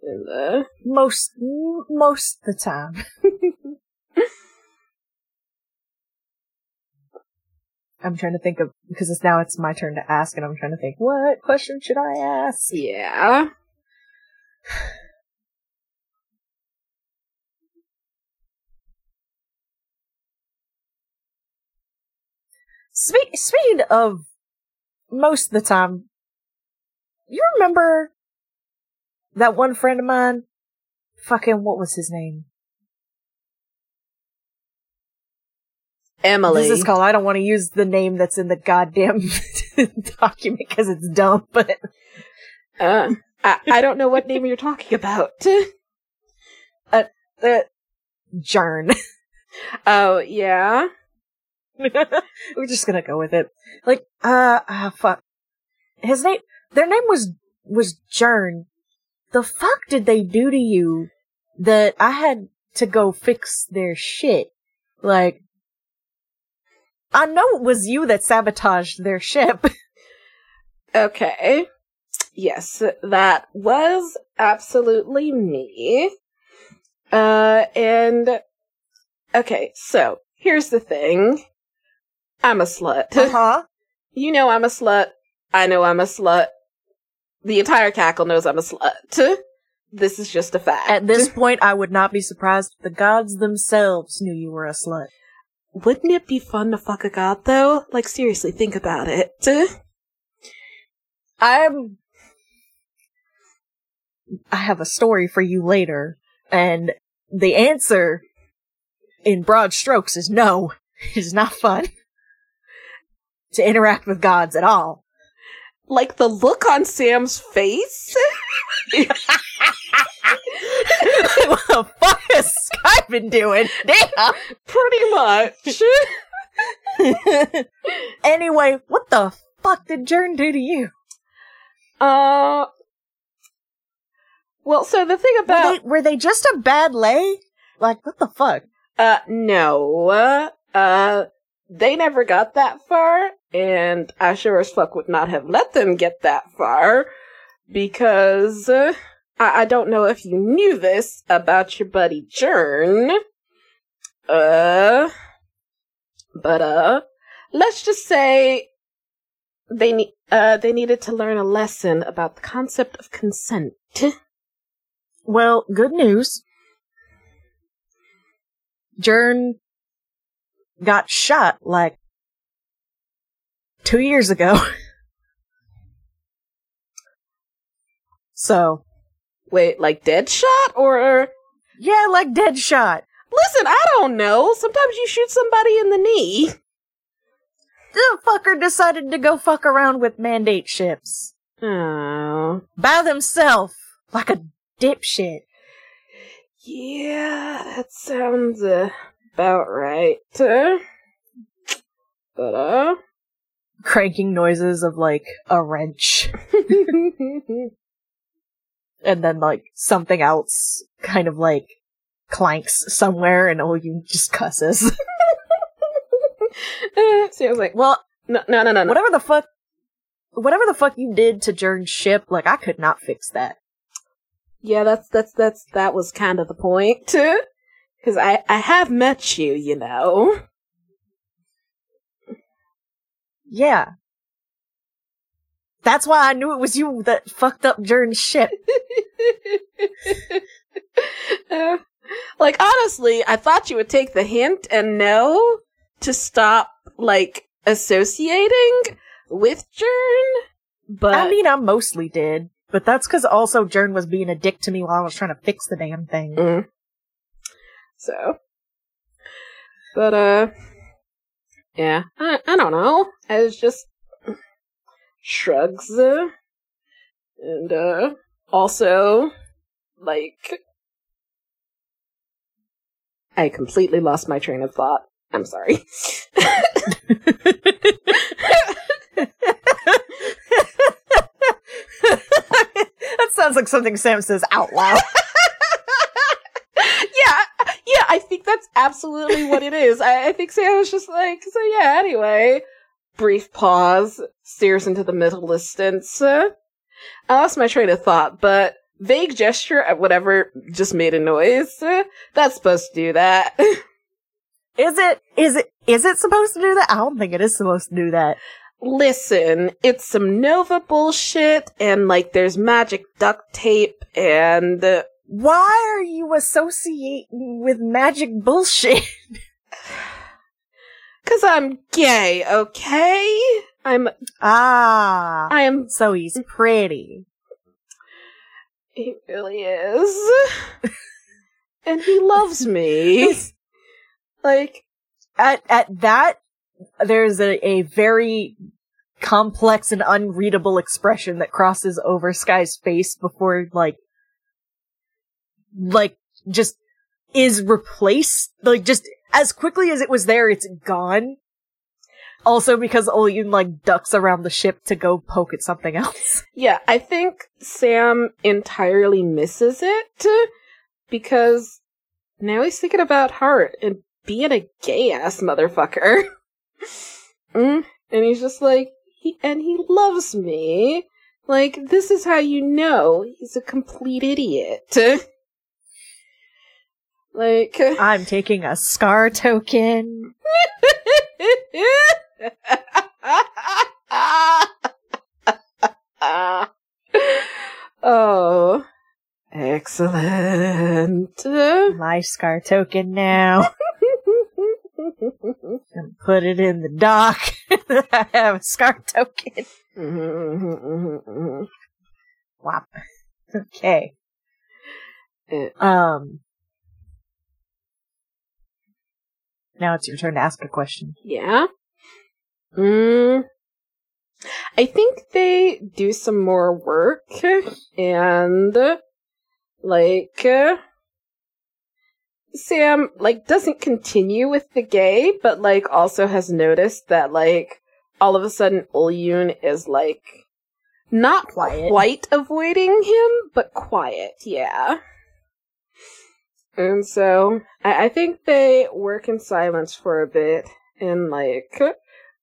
And, uh, Most m- most of the time. I'm trying to think of because it's now it's my turn to ask, and I'm trying to think what question should I ask. yeah. Spe- speaking of most of the time, you remember that one friend of mine? Fucking what was his name? Emily. This is called. I don't want to use the name that's in the goddamn document because it's dumb. But uh, I, I don't know what name you're talking about. uh, Jern. oh, yeah? We're just gonna go with it. Like, uh, uh, fuck. His name, their name was, was Jern. The fuck did they do to you that I had to go fix their shit? Like, I know it was you that sabotaged their ship. Okay. Yes, that was absolutely me. Uh, and, okay, so, here's the thing. I'm a slut. Uh-huh. You know I'm a slut. I know I'm a slut. The entire cackle knows I'm a slut. This is just a fact. At this point, I would not be surprised if the gods themselves knew you were a slut. Wouldn't it be fun to fuck a god though? Like seriously, think about it. I'm. I have a story for you later, and the answer, in broad strokes, is no. It is not fun to interact with gods at all. Like the look on Sam's face? what the fuck has Sky been doing? Damn. Pretty much. anyway, what the fuck did Jern do to you? Uh Well, so the thing Were about they, were they just a bad lay? Like, what the fuck? Uh, no. Uh, they never got that far, and I sure as fuck would not have let them get that far, because, uh, I, I don't know if you knew this about your buddy Jern. Uh, but, uh, let's just say they ne- uh, they needed to learn a lesson about the concept of consent. Well, good news. Jern got shot like two years ago. so, Wait, like dead shot or yeah, like dead shot. Listen, I don't know. Sometimes you shoot somebody in the knee. The fucker decided to go fuck around with mandate ships Oh. by themselves like a dipshit. Yeah, that sounds uh, about right. But, uh. Cranking noises of like a wrench and then like something else kind of like clanks somewhere and all you just cusses. so I was like, well, no, no, no, no. no. whatever the fuck, whatever the fuck you did to Jern's ship, like I could not fix that. Yeah, that's, that's, that's, that was kind of the point. Cause I, I have met you, you know. Yeah. That's why I knew it was you that fucked up Jern's ship. Uh, like honestly, I thought you would take the hint and know to stop like associating with Jern. But I mean, I mostly did, but that's because also Jern was being a dick to me while I was trying to fix the damn thing. Mm. So, but uh, yeah, I I don't know. I just shrugs, and uh, also like I completely lost my train of thought. I'm sorry. that sounds like something Sam says out loud. I think that's absolutely what it is. I, I think Sam was just like, so yeah, anyway. Brief pause, stares into the middle distance. Uh, I lost my train of thought, but vague gesture at whatever just made a noise. Uh, that's supposed to do that. Is it? Is it? Is it supposed to do that? I don't think it is supposed to do that. Listen, it's some Nova bullshit, and like there's magic duct tape, and uh, Why are you associating with magic bullshit? cause I'm gay, okay? I'm, Ah, I am, so he's pretty. he really is. and he loves me. like, At at that, there's a, a very complex and unreadable expression that crosses over Sky's face before like like just is replaced like just as quickly as it was there it's gone also because Olyun like ducks around the ship to go poke at something else yeah, I think Sam entirely misses it because now he's thinking about Hart and being a gay ass motherfucker. mm, and he's just like, he, and he loves me. Like, this is how you know he's a complete idiot. like, i'm taking a scar token oh, excellent. my scar token now and put it in the dock i have a scar token Whop. Okay. Eh. Um. Now it's your turn to ask a question. Yeah. Mm. I think they do some more work and like uh, Sam like doesn't continue with the gay, but like also has noticed that like all of a sudden Ulyun is like not Quiet. quite avoiding him, but quiet, yeah. And so I, I think they work in silence for a bit and like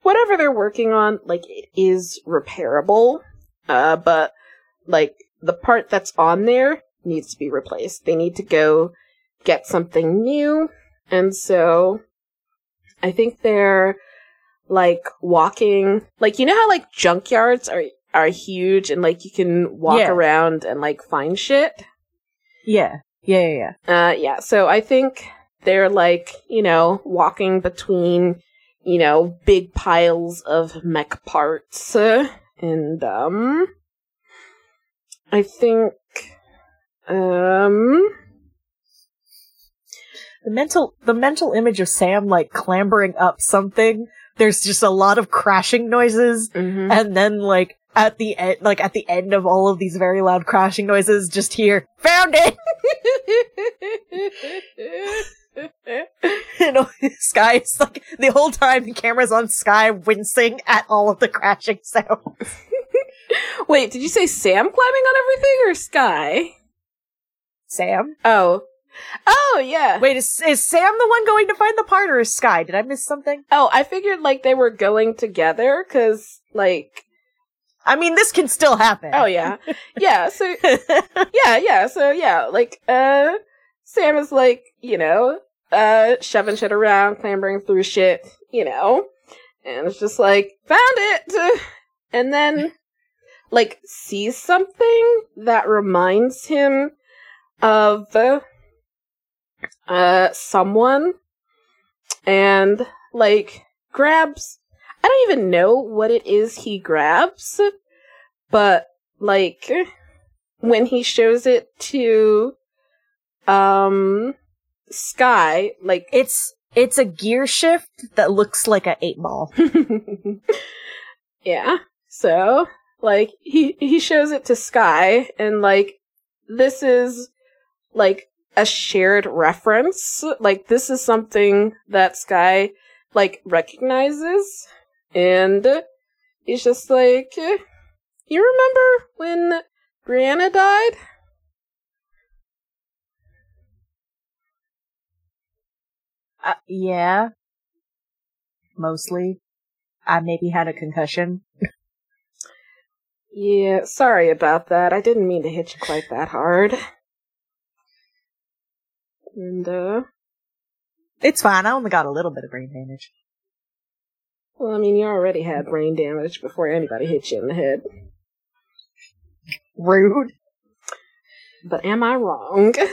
whatever they're working on, like it is repairable. Uh but like the part that's on there needs to be replaced. They need to go get something new. And so I think they're like walking like you know how like junkyards are are huge and like you can walk Yeah. around and like find shit. Yeah. Yeah, yeah, yeah. Uh, yeah, so I think they're like, you know, walking between, you know, big piles of mech parts. uh, and, um, I think, um, The mental, the mental image of Sam like clambering up something. There's just a lot of crashing noises, mhm. and then like at the end, like at the end of all of these very loud crashing noises, just hear found it. you know, Sky is like the whole time the camera's on Sky wincing at all of the crashing sounds. Wait, did you say Sam climbing on everything or Sky? Sam, Oh. Oh, yeah. wait, is is Sam the one going to find the part, or is Sky? Did I miss something? Oh, I figured like they were going together because, like, I mean, this can still happen. oh yeah, yeah. So yeah, yeah. So yeah, like, uh, Sam is like, you know, uh, shoving shit around, clambering through shit, you know, and it's just like found it, and then like sees something that reminds him of uh someone, and like grabs. I don't even know what it is he grabs, but like when he shows it to um Sky, like it's it's a gear shift that looks like a eight ball. yeah. So, like he he shows it to Sky and like this is like a shared reference. Like this is something that Sky like recognizes and he's just like you remember when Brianna died? Uh, yeah. Mostly. I maybe had a concussion. Yeah, sorry about that. I didn't mean to hit you quite that hard. And, uh. It's fine. I only got a little bit of brain damage. Well, I mean, you already had brain damage before anybody hit you in the head. Rude. But am I wrong?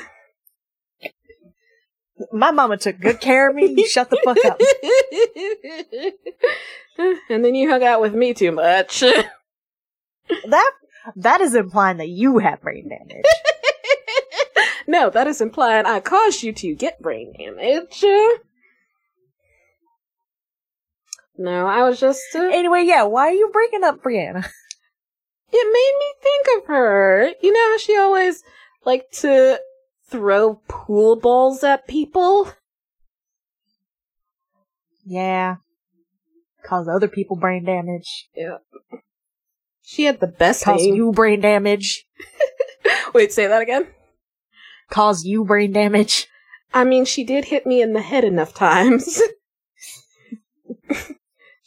My mama took good care of me. You shut the fuck up. and then you hung out with me too much. That that is implying that you have brain damage. no, that is implying I caused you to get brain damage. No, I was just. Uh, anyway, yeah. Why are you breaking up Brianna? It made me think of her. You know how she always liked to throw pool balls at people? Yeah. Cause other people brain damage. Yeah. She had the best Cause you brain damage. Wait, say that again? Cause you brain damage. I mean, she did hit me in the head enough times.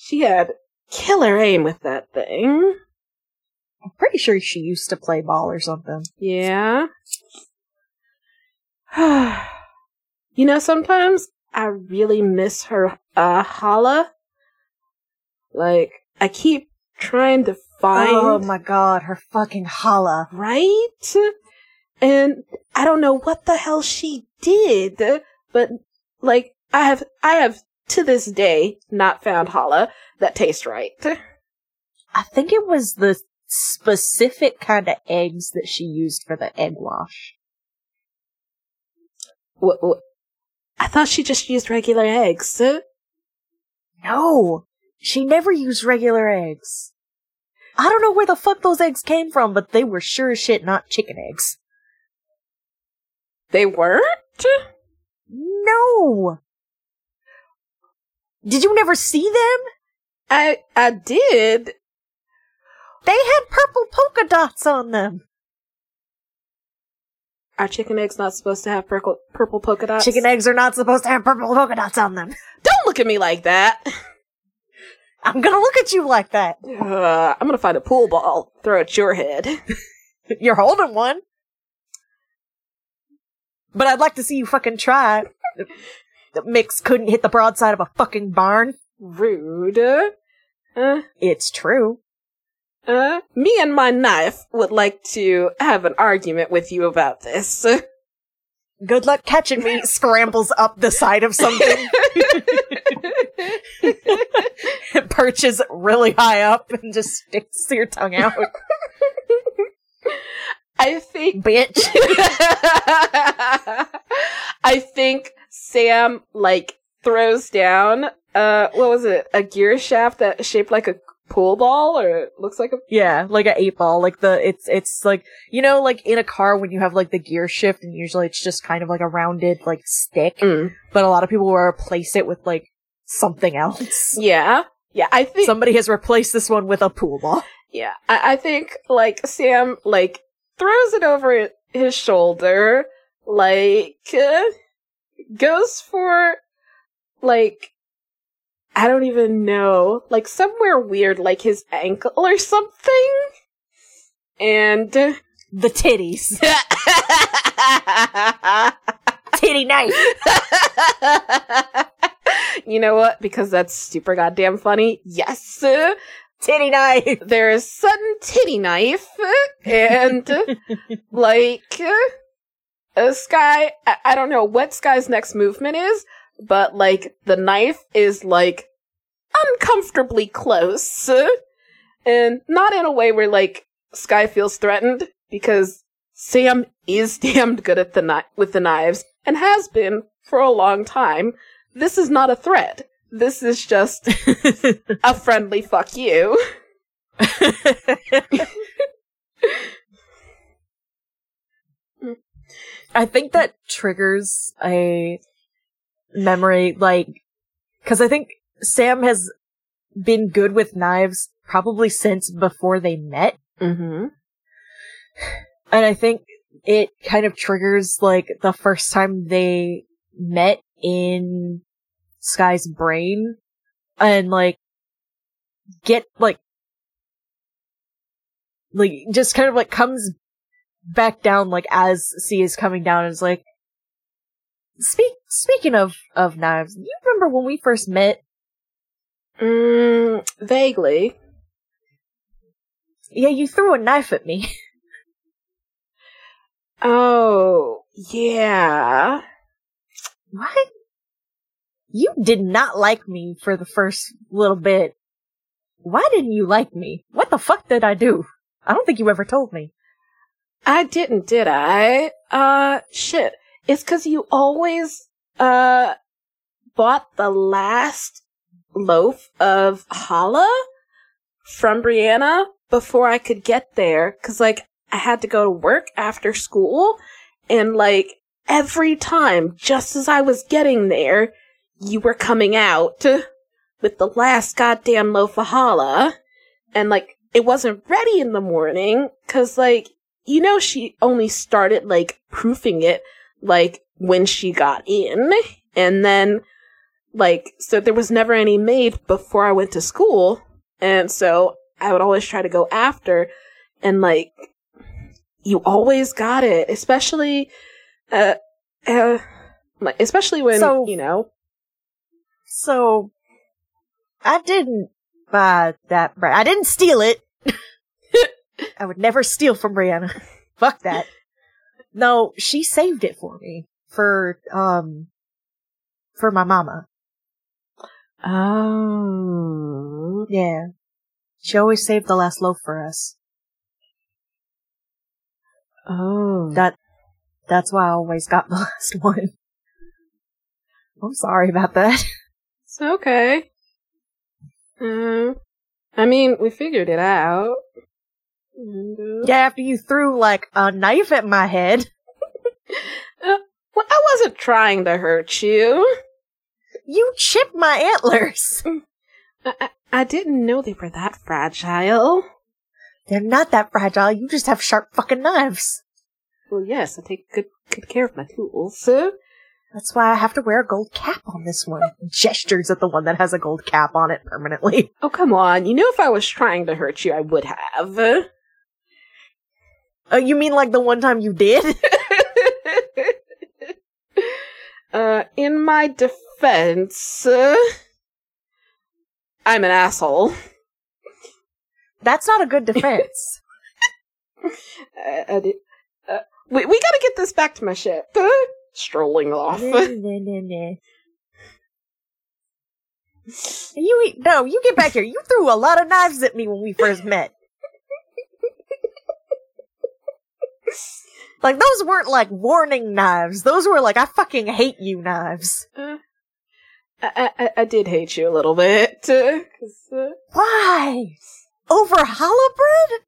she had killer aim with that thing. I'm pretty sure she used to play ball or something. Yeah. you know, sometimes I really miss her uh challah. Like, I keep trying to find Oh my god, her fucking challah. right? And I don't know what the hell she did, but like I have I have to this day not found challah that tastes right. I think it was the specific kind of eggs that she used for the egg wash. What, what? I thought she just used regular eggs. No, she never used regular eggs. I don't know where the fuck those eggs came from, but they were sure as shit not chicken eggs. They weren't? No! Did you never see them? I I did. They had purple polka dots on them. Are chicken eggs not supposed to have purple purple polka dots? Chicken eggs are not supposed to have purple polka dots on them. Don't look at me like that. I'm gonna look at you like that. Uh, I'm gonna find a pool ball, throw at your head. You're holding one. But I'd like to see you fucking try. The mix couldn't hit the broadside of a fucking barn. Rude. Uh, It's true. uh, me and my knife would like to have an argument with you about this. Good luck catching me scrambles up the side of something, perches really high up, and just sticks your tongue out. I think Bitch. I think Sam like throws down uh what was it? A gear shaft that shaped like a pool ball or it looks like a Yeah, like an eight ball. Like the it's it's like you know, like in a car when you have like the gear shift, and usually it's just kind of like a rounded like stick. Mm. But a lot of people will replace it with like something else. Yeah. Yeah, I think Somebody has replaced this one with a pool ball. Yeah, I, I think like Sam like throws it over his shoulder, like uh, goes for like I don't even know, like somewhere weird, like his ankle or something, and The titties. Titty knife. you know what? Because that's super goddamn funny. Yes. Titty knife. There is sudden titty knife, and like a Sky. I-, I don't know what Sky's next movement is, but like the knife is like uncomfortably close, and not in a way where like Sky feels threatened because Sam is damned good at the kni- with the knives and has been for a long time. This is not a threat. This is just a friendly fuck you. I think that triggers a memory, like, cause I think Sam has been good with knives probably since before they met. Mm-hmm. And I think it kind of triggers, like, the first time they met in Sky's brain and, like, get, like, like, just kind of, like, comes back down, like, as C is coming down and is like, speak, speaking of, of knives, you remember when we first met? Mm, vaguely. Yeah, you threw a knife at me. Oh, yeah. What? You did not like me for the first little bit. Why didn't you like me? What the fuck did I do? I don't think you ever told me. I didn't, did I? Uh, shit. It's cause you always, uh, bought the last loaf of challah from Brianna before I could get there. Cause like, I had to go to work after school and like every time, just as I was getting there, you were coming out with the last goddamn loaf of challah and like it wasn't ready in the morning cuz like you know she only started like proofing it like when she got in and then like so there was never any made before I went to school and so I would always try to go after and like you always got it, especially, uh, uh, especially when, So- you know, So, I didn't buy that bread. I didn't steal it. I would never steal from Brianna. Fuck that. No, she saved it for me. For, um, for my mama. oh, Yeah. She always saved the last loaf for us. oh, That, that's why I always got the last one. I'm sorry about that. it's okay. Um, I mean, we figured it out. Yeah, after you threw like a knife at my head. well, I wasn't trying to hurt you. You chipped my antlers. I, I, I didn't know they were that fragile. They're not that fragile. You just have sharp fucking knives. Well, yes, I take good good care of my tools. Uh, That's why I have to wear a gold cap on this one. Gestures at the one that has a gold cap on it permanently. oh, come on. You know, if I was trying to hurt you, I would have. Uh, you mean like the one time you did? uh, in my defense, uh, I'm an asshole. That's not a good defense. Uh, uh, we, we gotta get this back to my ship. Strolling off. You no, you get back here. You threw a lot of knives at me when we first met. like those weren't like warning knives. Those were like I fucking hate you knives. Uh, I, I, I did hate you a little bit. Uh, uh, Why? Over bread?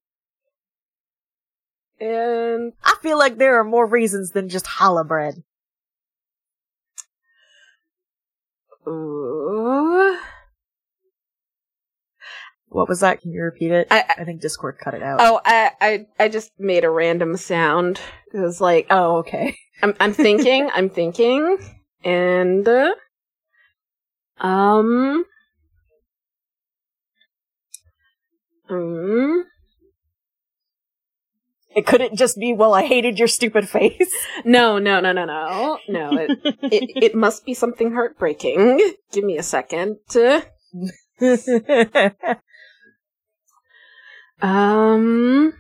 and I feel like there are more reasons than just bread. ooh, What was that? Can you repeat it? I- I think Discord cut it out. oh, I, I, I just made a random sound. It was like, Oh, okay. I'm, I'm thinking, I'm thinking, and, uh, um, um, It couldn't just be, well, I hated your stupid face. no, no, no, no, no, no, it, it, it must be something heartbreaking. Give me a second. Um,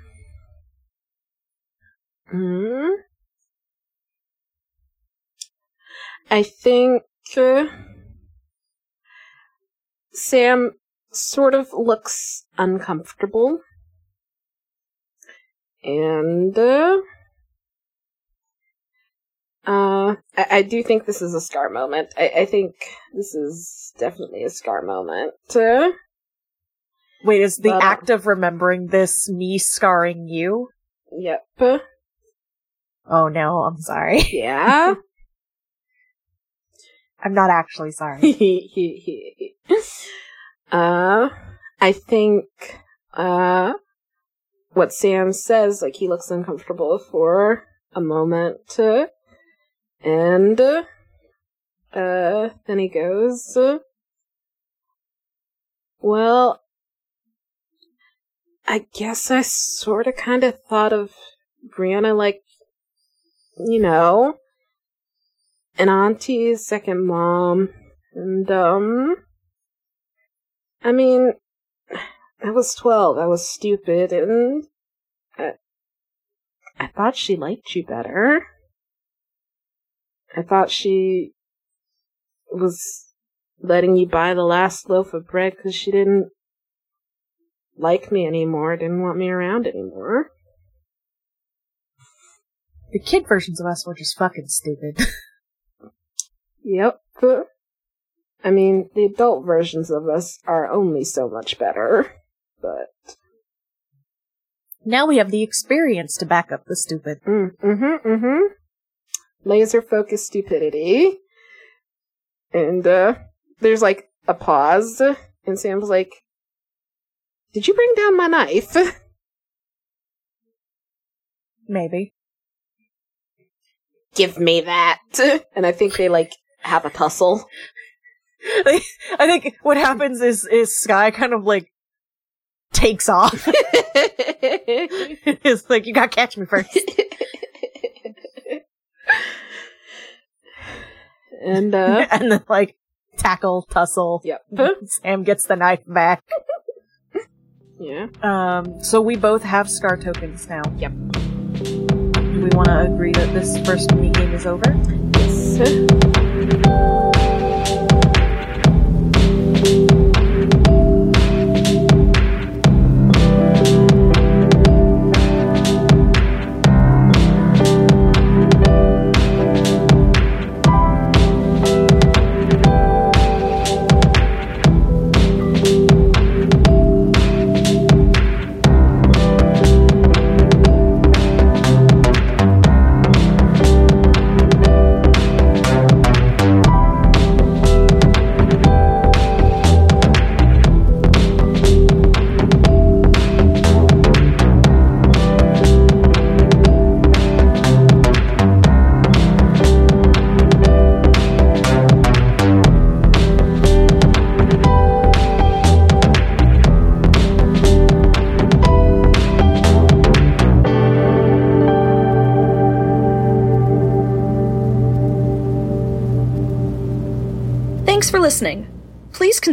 hmm. I think uh, Sam sort of looks uncomfortable. And, uh, uh, I, I do think this is a scar moment. I, I think this is definitely a scar moment. Wait, is the Uh, act of remembering this me scarring you? yep. Oh no, I'm sorry. Yeah. I'm not actually sorry. uh, I think, uh, what Sam says, like, he looks uncomfortable for a moment, uh, and, uh, then he goes, well, I guess I sort of kind of thought of Brianna like, you know, an auntie, second mom, and, um, I mean, I was 12, I was stupid, and I, I thought she liked you better. I thought she was letting you buy the last loaf of bread because she didn't like me anymore, didn't want me around anymore. The kid versions of us were just fucking stupid. yep. I mean, the adult versions of us are only so much better, but. Now we have the experience to back up the stupid. Mm, mm-hmm, mm-hmm. Laser focused stupidity. And, uh, there's like a pause, and Sam's like, Did you bring down my knife? Maybe. Give me that. And I think they like have a tussle. I think what happens is is Sky kind of like takes off. it's like you gotta catch me first. and uh and then like tackle, tussle. Yep. Sam gets the knife back. Yeah. Um, so we both have scar tokens now. Yep. Do we want to agree that this first mini game is over? Yes.